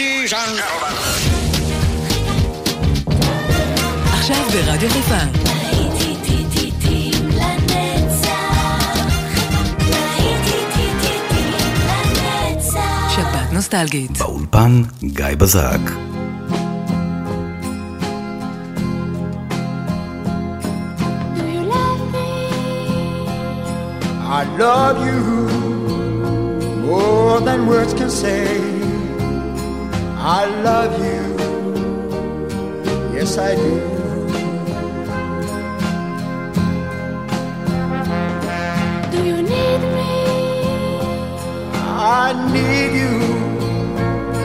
Ladies and gentlemen. עכשיו ברדיו חיפה. שבת נוסטלגית. באולפן גיא בזק. I love you more than words can say. I love you, yes I do. Do you need me? I need you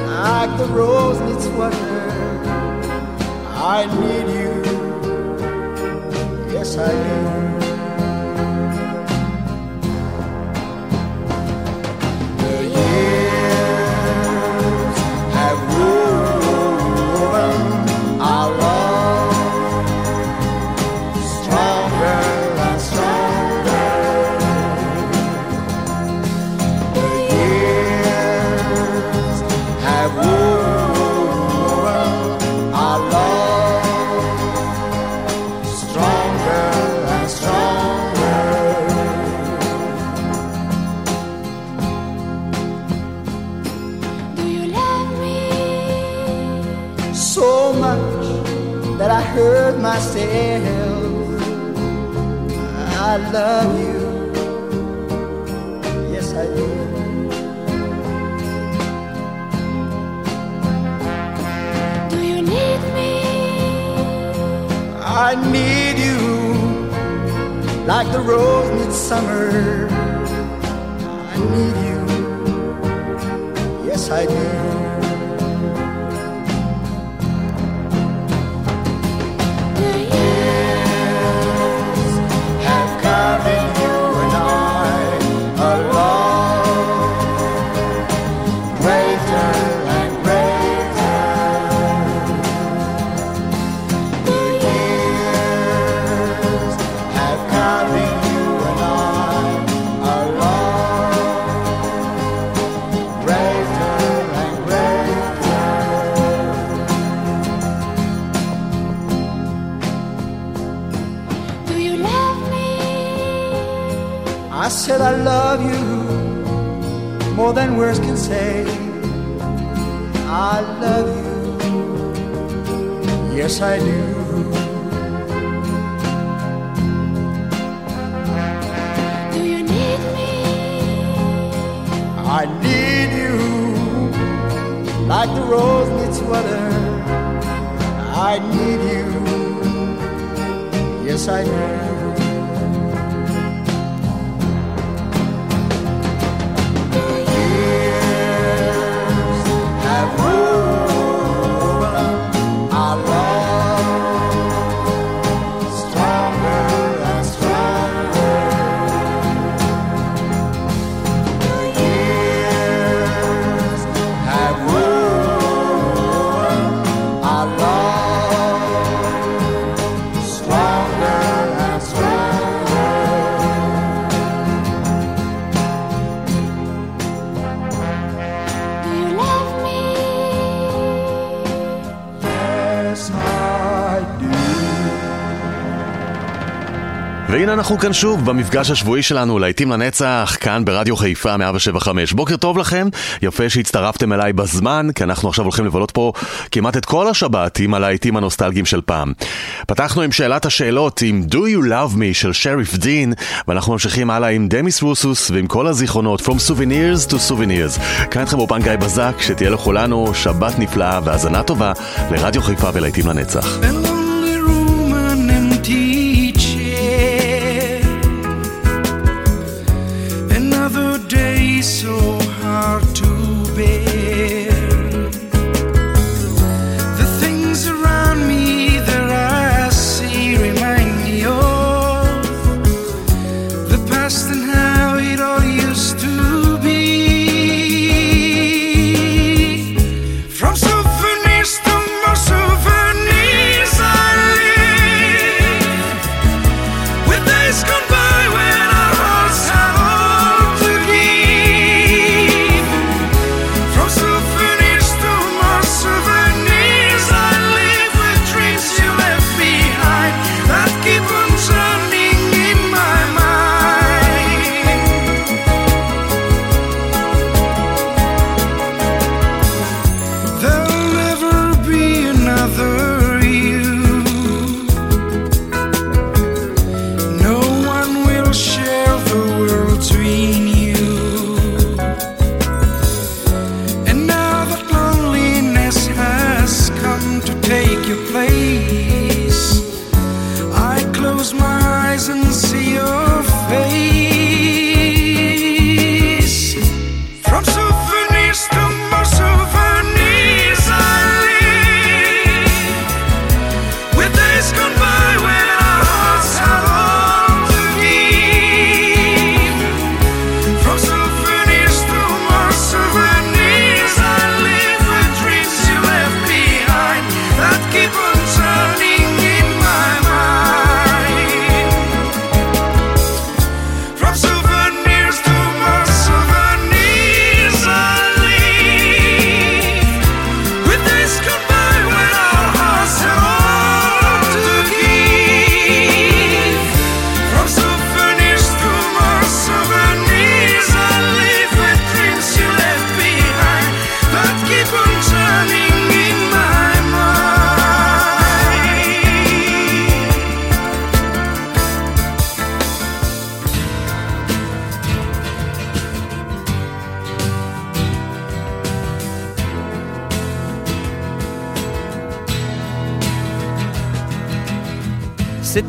like the rose needs water. I need you, yes I do. Myself. I love you, yes I do. Do you need me? I need you like the rose needs summer. I need you, yes I do. Than words can say. I love you, yes I do. Do you need me? I need you like the rose needs water. I need you, yes I do. והנה אנחנו כאן שוב במפגש השבועי שלנו להיטים לנצח, כאן ברדיו חיפה 175. בוקר טוב לכם, יפה שהצטרפתם אליי בזמן, כי אנחנו עכשיו הולכים לבלות פה כמעט את כל השבת עם הלהיטים הנוסטלגיים של פעם. פתחנו עם שאלת השאלות עם Do You Love Me של שריף דין, ואנחנו ממשיכים הלאה עם דמיס רוסוס ועם כל הזיכרונות From Souvenirs to Souvenirs. כאן איתכם באופן גיא בזק, שתהיה לכולנו שבת נפלאה והאזנה טובה לרדיו חיפה ולהיטים לנצח.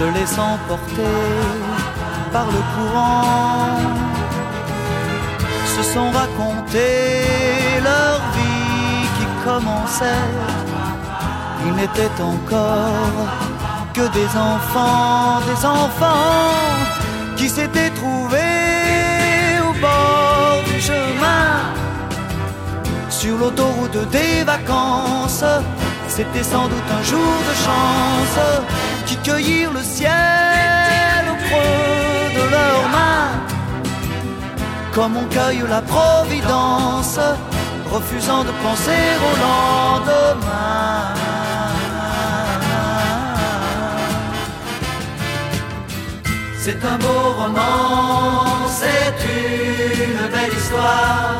se laissant porter par le courant, se sont racontés leur vie qui commençait. Ils n'étaient encore que des enfants, des enfants qui s'étaient trouvés au bord du chemin sur l'autoroute des vacances. C'était sans doute un jour de chance qui cueillirent le ciel au creux de leurs mains, comme on cueille la providence, refusant de penser au lendemain. C'est un beau roman, c'est une belle histoire.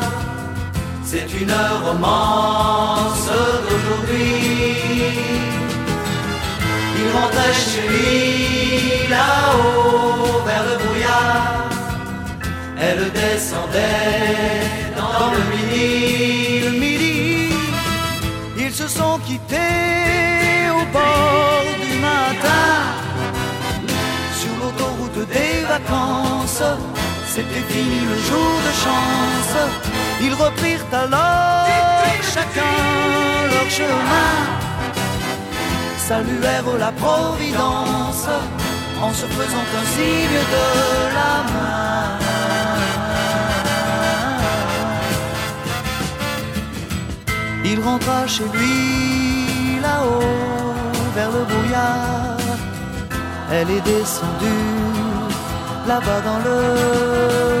C'est une romance d'aujourd'hui. Il rentrait chez lui là-haut vers le brouillard. Elle descendait dans le midi. Le midi, ils se sont quittés au bord du matin. Sur l'autoroute des vacances, c'était fini le jour de chance. Ils reprirent alors chacun leur chemin, saluèrent la Providence en se faisant un signe de la main. Il rentra chez lui là-haut vers le brouillard. Elle est descendue là-bas dans le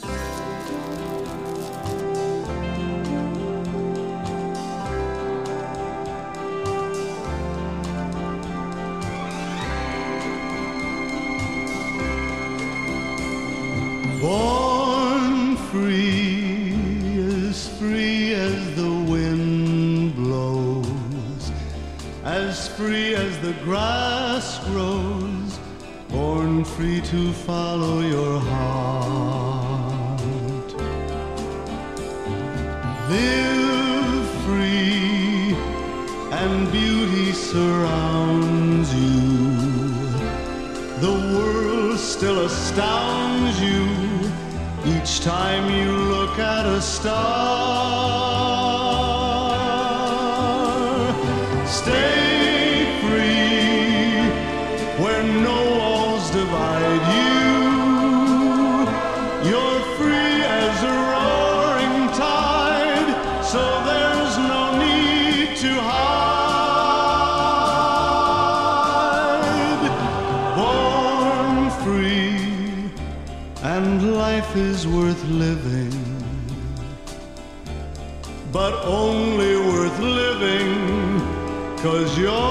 grass grows, born free to follow your heart. Live free, and beauty surrounds you. The world still astounds you each time you look at a star. Stay cause you're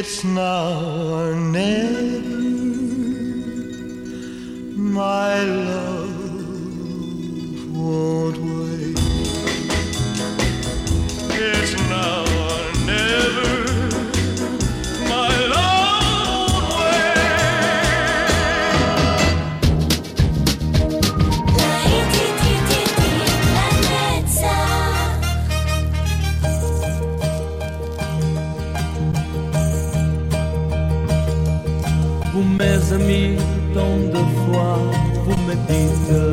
It's now or never. tant de fois vous me dites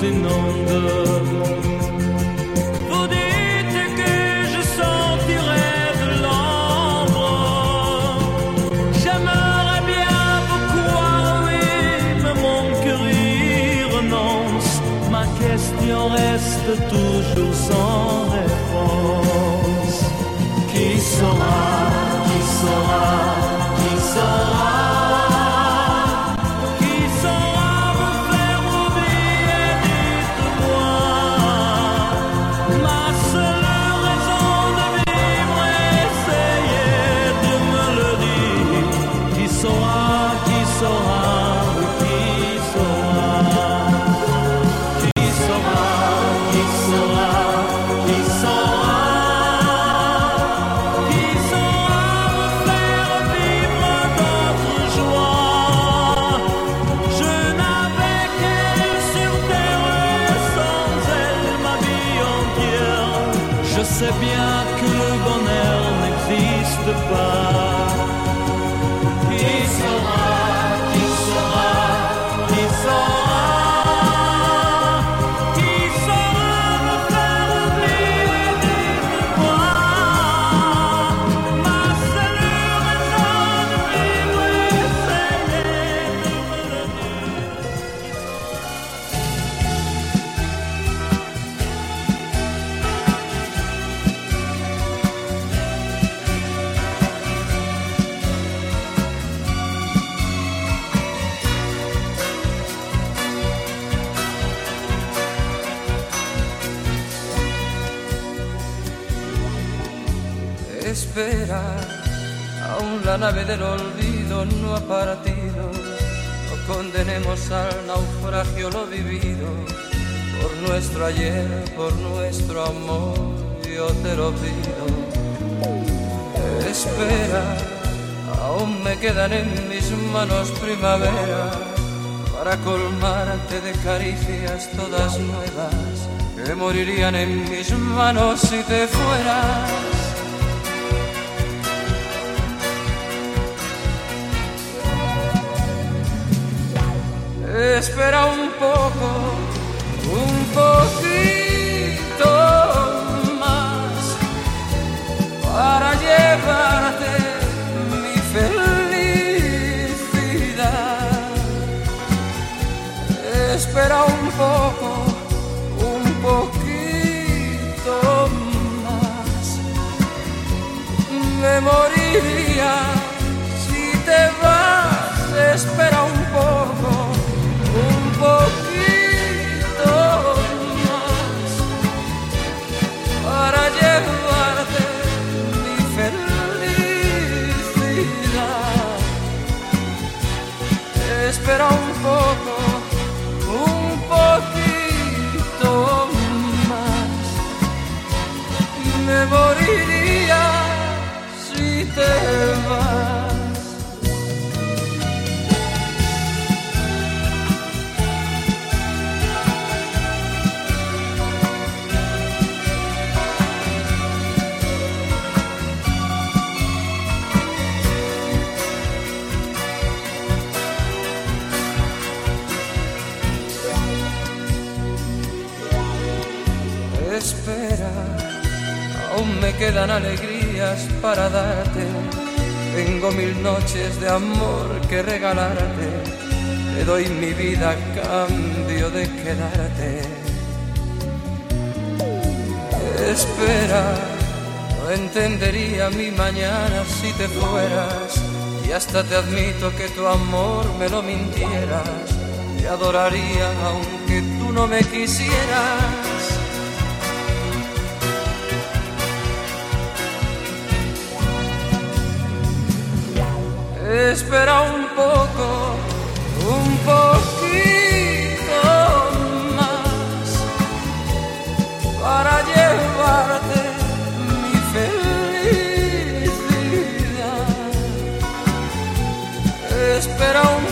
Vous dites que je sentirai de l'ombre. J'aimerais bien vous croire, oui, mais mon cœur y renonce. Ma question reste toujours sans réponse. La nave del olvido no ha partido. No condenemos al naufragio lo vivido. Por nuestro ayer, por nuestro amor, yo te lo pido. Espera, aún me quedan en mis manos primavera para colmarte de caricias todas nuevas que morirían en mis manos si te fueras. Espera un poco, un poquito más para llevarte mi felicidad. Espera un poco, un poquito más. Me moriría si te vas. Espera un poco, un poquito más para llevarte mi felicidad. Espera un poco, aún me quedan alegrías para darte. Tengo mil noches de amor que regalarte. Te doy mi vida a cambio de quedarte. Espera, no entendería mi mañana si te fueras. Y hasta te admito que tu amor me lo mintieras. Te adoraría aunque tú no me quisieras. Espera un poco, un poquito más para llevarte mi felicidad. Espera un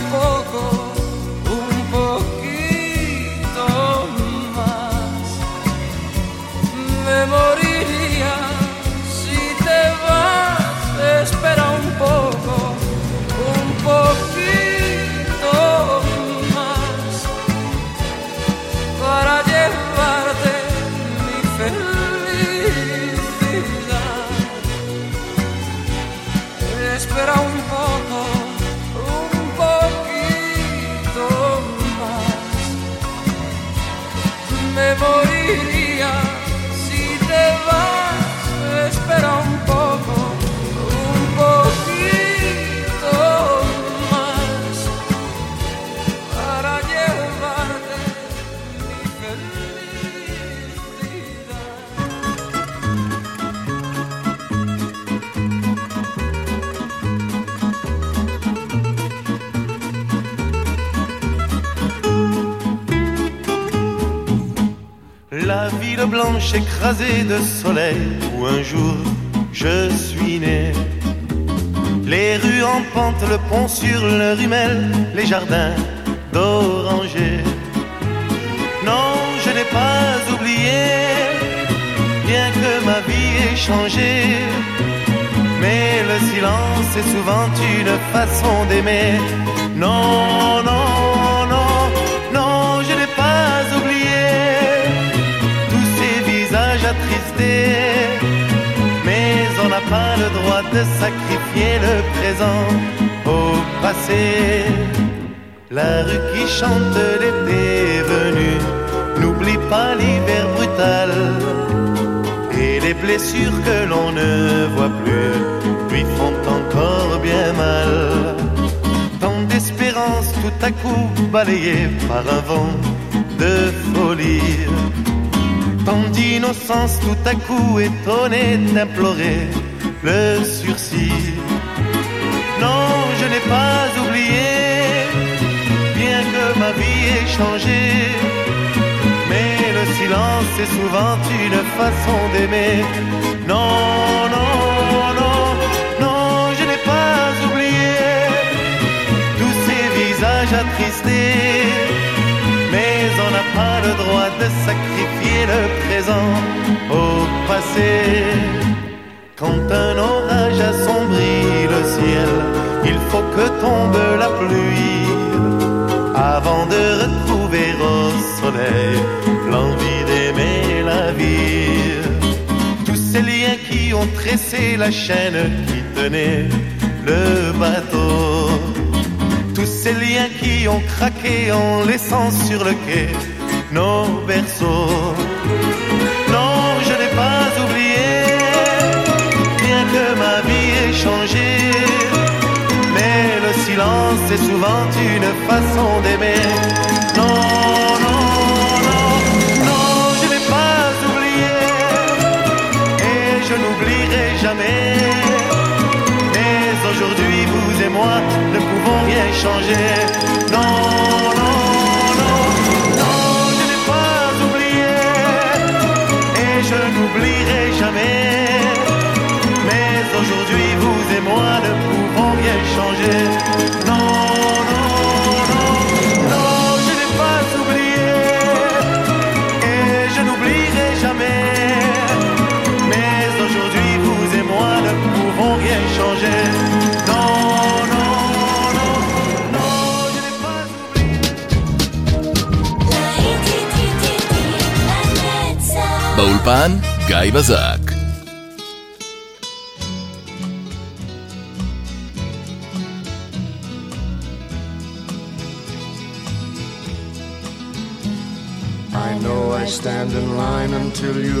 Ville blanche écrasée de soleil où un jour je suis né. Les rues en pente, le pont sur le rumel, les jardins d'orangers. Non, je n'ai pas oublié, bien que ma vie ait changé. Mais le silence est souvent une façon d'aimer. Non, non, sacrifier le présent au passé. La rue qui chante l'été est venue, n'oublie pas l'hiver brutal. Et les blessures que l'on ne voit plus lui font encore bien mal. Tant d'espérance tout à coup balayée par un vent de folie. Tant d'innocence tout à coup étonnée d'implorer le sursis. Non, je n'ai pas oublié, bien que ma vie ait changé. Mais le silence est souvent une façon d'aimer. Non, non, non, non, je n'ai pas oublié tous ces visages attristés. Mais on n'a pas le droit de sacrifier le présent au passé. Quand un orage assombrit le ciel, il faut que tombe la pluie avant de retrouver au soleil l'envie d'aimer la vie. Tous ces liens qui ont tressé la chaîne qui tenait le bateau. Tous ces liens qui ont craqué en laissant sur le quai nos berceaux. Souvent une façon d'aimer. Non, non, non, non, je n'ai pas oublié. Et je n'oublierai jamais. Mais aujourd'hui, vous et moi ne pouvons rien changer. Non, non, non, non, je n'ai pas oublié. Et je n'oublierai jamais. Mais aujourd'hui, vous et moi ne pouvons rien changer. Non, non, non, non, je n'ai pas oublié. Et je n'oublierai jamais. Mais aujourd'hui, vous et moi ne pouvons rien changer. Non, non, non, non, je n'ai pas באולפן, גיא בזק.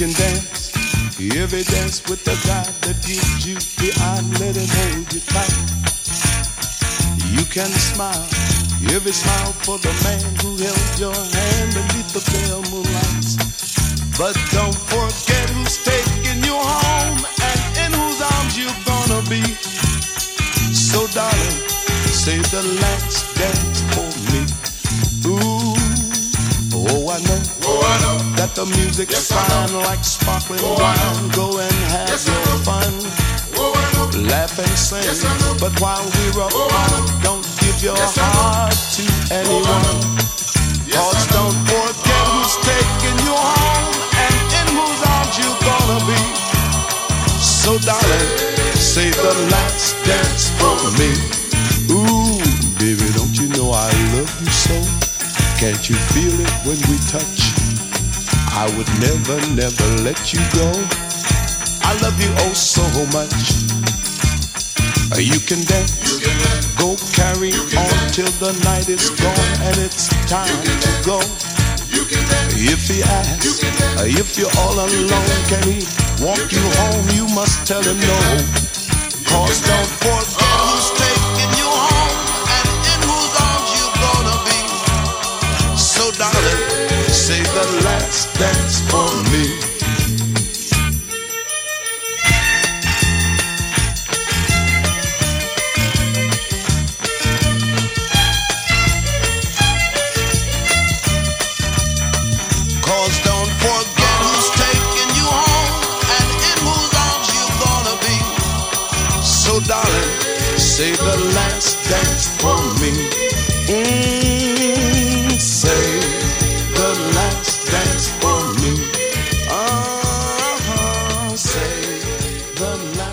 Can dance, every dance with the guy that gives you the eye, let him hold you tight. You can smile, you every smile for the man who held your hand beneath the pale moonlights. But don't forget who's taking you home and in whose arms you're gonna be. So darling, save the last dance That the music's fine like sparkling wine. Go and have your fun. Laugh and sing, but while we're apart, don't give your heart to anyone. Cause don't forget who's taking you home and in whose arms you're gonna be. So darling, say the last dance for me. Ooh, baby, don't you know I love you so? Can't you feel it when we touch? I would never, never let you go. I love you oh so much. You can dance, go carry on till the night is gone and it's time to go. If he asks, if you're all alone, can he walk you home? You must tell him no. Cause don't forget who's taking you home and in whose arms you're gonna be. So darling, say the last dance for me.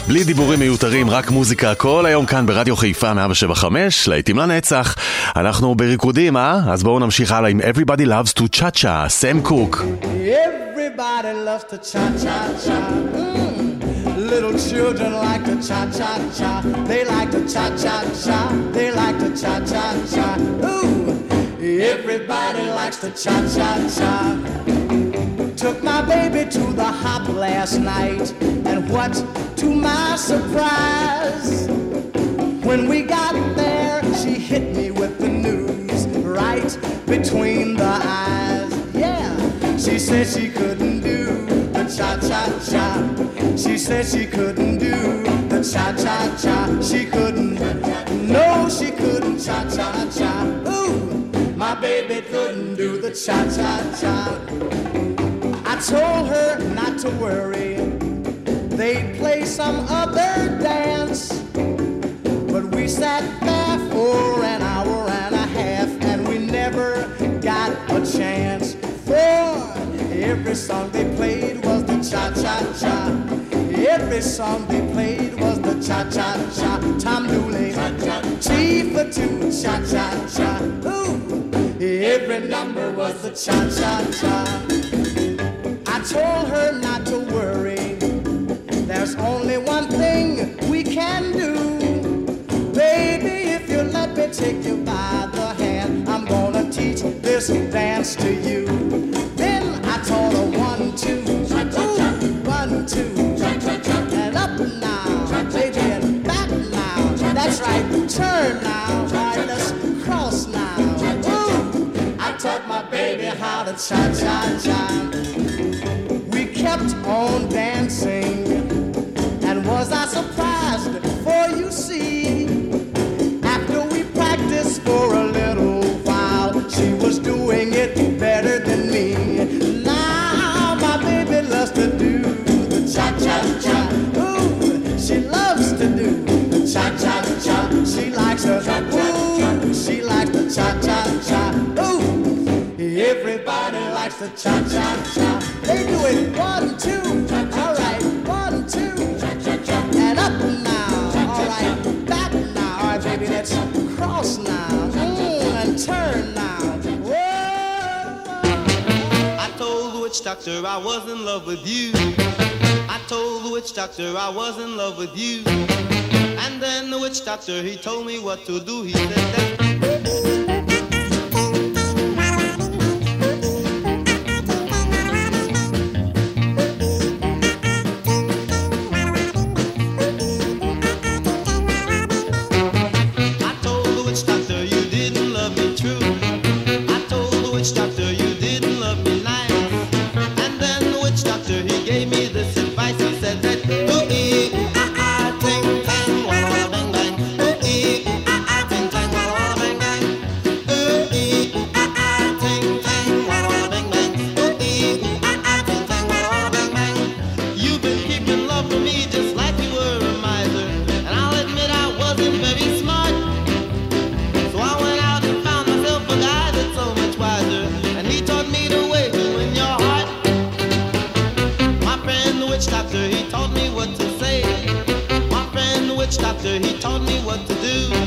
בלי דיבורים מיותרים, רק מוזיקה כל היום כאן ברדיו חיפה 175, להיטים לנצח. אנחנו בריקודים, אה? אז בואו נמשיך הלאה עם Everybody Loves to Cha-Cha, סם קוק. Everybody loves to cha cha cha. Mm. Little children like to cha cha cha. They like to cha cha cha. They like to cha cha cha. Ooh, everybody likes to cha cha cha. Took my baby to the hop last night, and what to my surprise, when we got there, she hit me with the news right between the eyes. Yeah, she said she couldn't do the cha cha cha. She said she couldn't do the cha cha cha. She couldn't. No, she couldn't cha cha cha. Ooh, my baby couldn't do the cha cha cha. Told her not to worry. They'd play some other dance. But we sat there for an hour and a half and we never got a chance. For every song they played was the cha cha cha. Every song they played was the cha cha cha. Tom Dooley, Tea for Two, cha cha cha. Ooh, every number was the cha cha cha told her not to worry. There's only one thing we can do. Baby, if you let me take you by the hand, I'm gonna teach this dance to you. Then I taught her one, two, ooh, one, two, and up now, baby, and back now. That's right, turn now, right, let's cross now. Ooh, I taught my baby how to cha-cha. Likes the cha-cha-cha. They do it one, two, all right, one, two, and up now, all right, back now, all right, baby, let's cross now, mm, and turn now. I told the witch doctor I was in love with you. I told the witch doctor I was in love with you. And then the witch doctor he told me what to do. He said that. doctor, he told me what to say. My friend, the witch doctor, he told me what to do.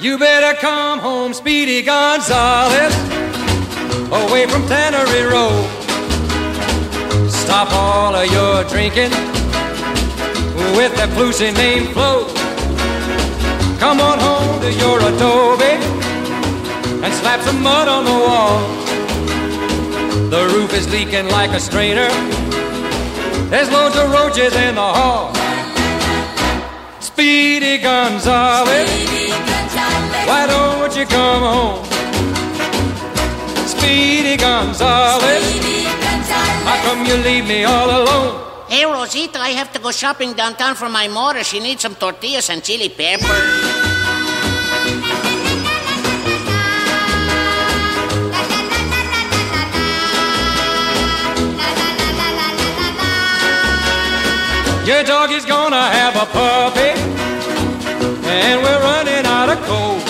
You better come home, Speedy Gonzales, away from Tannery Road. Stop all of your drinking with that flusy named Flo. Come on home to your adobe and slap some mud on the wall. The roof is leaking like a strainer. There's loads of roaches in the hall. Speedy Gonzales, why don't you come home? Speedy Gonzales, how come you leave me all alone? Hey, Rosita, I have to go shopping downtown for my mother. She needs some tortillas and chili pepper. Your dog is gonna have a puppy, and we're running out of coal.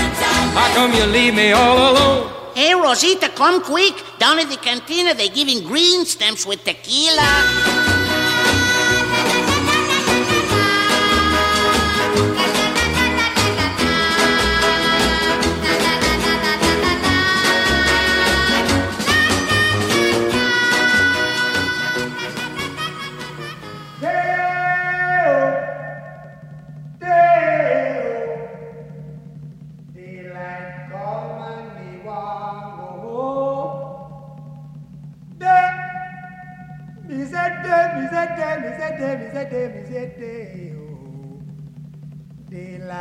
how come you leave me all alone? Hey, Rosita, come quick. Down at the cantina, they're giving green stamps with tequila.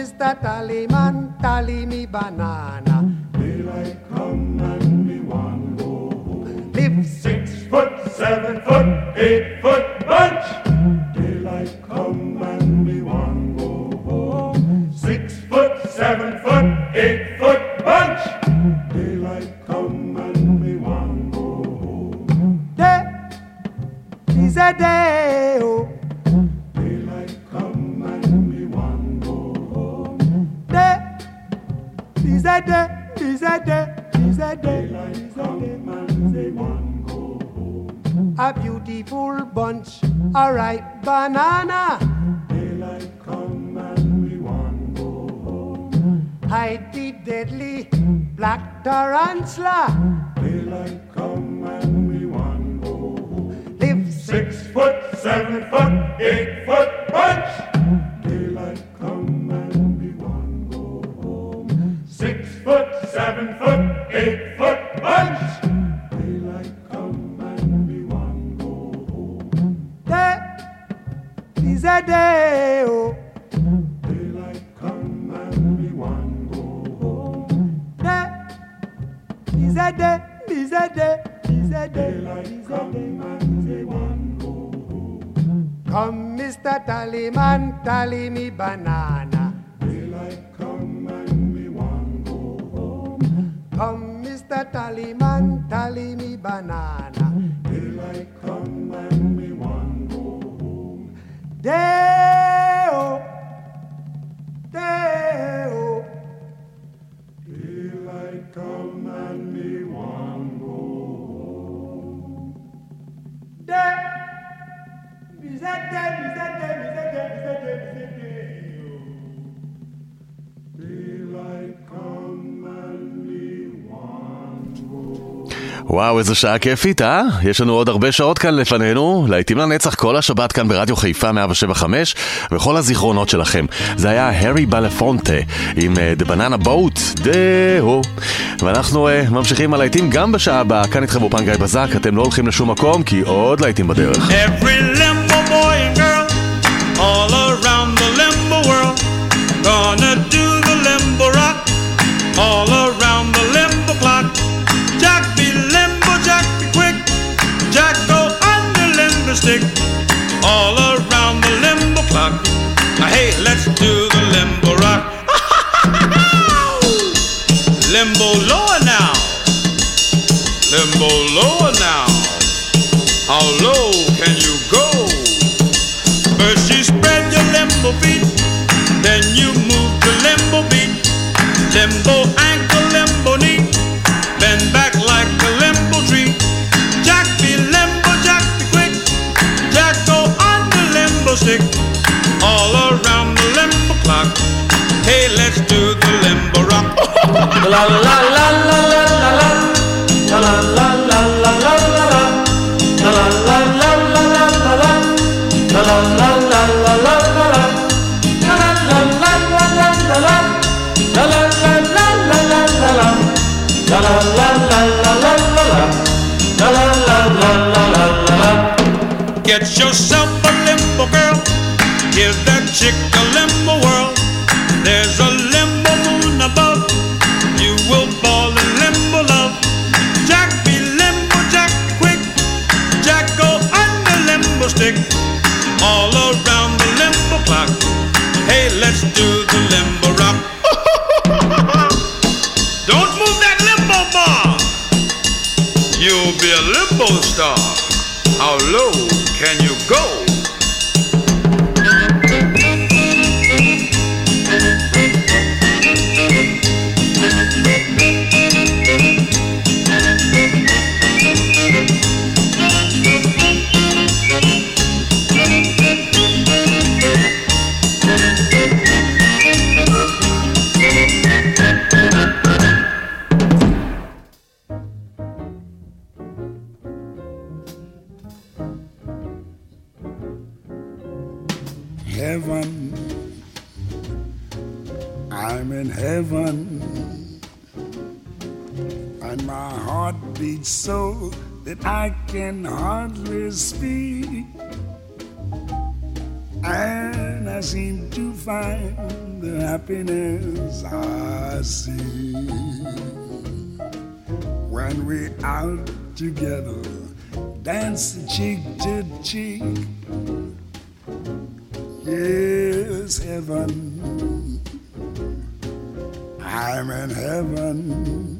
Mr. Tallyman, tally me banana. Daylight come and me one go home. Live six foot, seven foot, eight foot bunch. Daylight come and me one go home. Six foot, seven foot, eight foot bunch. Daylight come and me one go home. Day is a day. Oh. Is a day. Is a day. Is a day. Is a day. A beautiful bunch, a ripe banana. Daylight come and we one go home. Hide the deadly black tarantula. Daylight come and we one go home. Live six foot, seven foot, eight foot bunch. Seven foot, וואו, איזו שעה כיפית, אה? יש לנו עוד הרבה שעות כאן לפנינו, להיטים לנצח כל השבת כאן ברדיו חיפה 175, וכל הזיכרונות שלכם. זה היה הארי בלפונטה עם uh, The Banana Boat, דהו. ואנחנו uh, ממשיכים על להיטים גם בשעה הבאה, כאן איתכם באופן גיא בזק, אתם לא הולכים לשום מקום, כי עוד להיטים בדרך. Every limbo boy girl lower now. How low can you go? First you spread your limbo feet, then you move to limbo beat, limbo ankle, limbo knee, bend back like a limbo tree. Jack be limbo, Jack be quick, Jack go on the limbo stick, all around the limbo clock. Hey, let's do the limbo rock. la la la la la. Yourself a limbo girl. Give that chick and my heart beats so that I can hardly speak. And I seem to find the happiness I see when we're out together, dance cheek to cheek. Yes, heaven. I'm in heaven.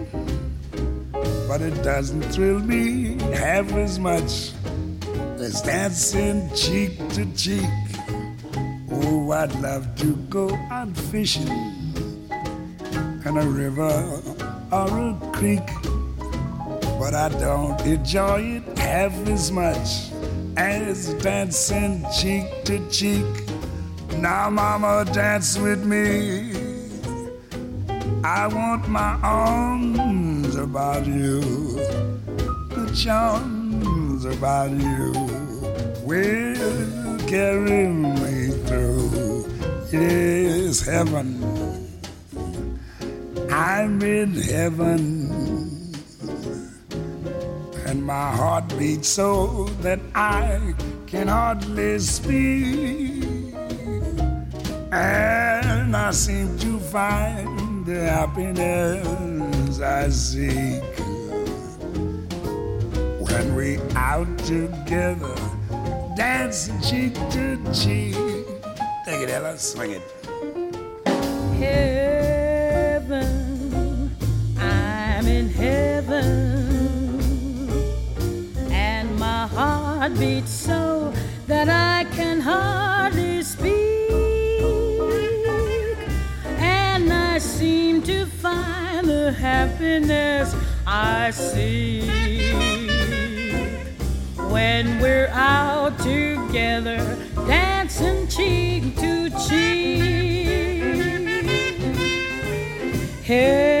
but it doesn't thrill me half as much as dancing cheek to cheek. Oh, I'd love to go out fishing in a river or a creek, but I don't enjoy it half as much as dancing cheek to cheek. Now, mama, dance with me. I want my arms about you, the charms about you will carry me through. Yes, heaven. I'm in heaven and my heart beats so that I can hardly speak. And I seem to find the happiness I seek when we out together, dancing cheek to cheek. Take it, Ella, swing it. heaven. I'm in heaven. And my heart beats so that I can hardly find the happiness I see when we're out together, dancing cheek to cheek. Heaven,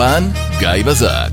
באולפן גיא בזק.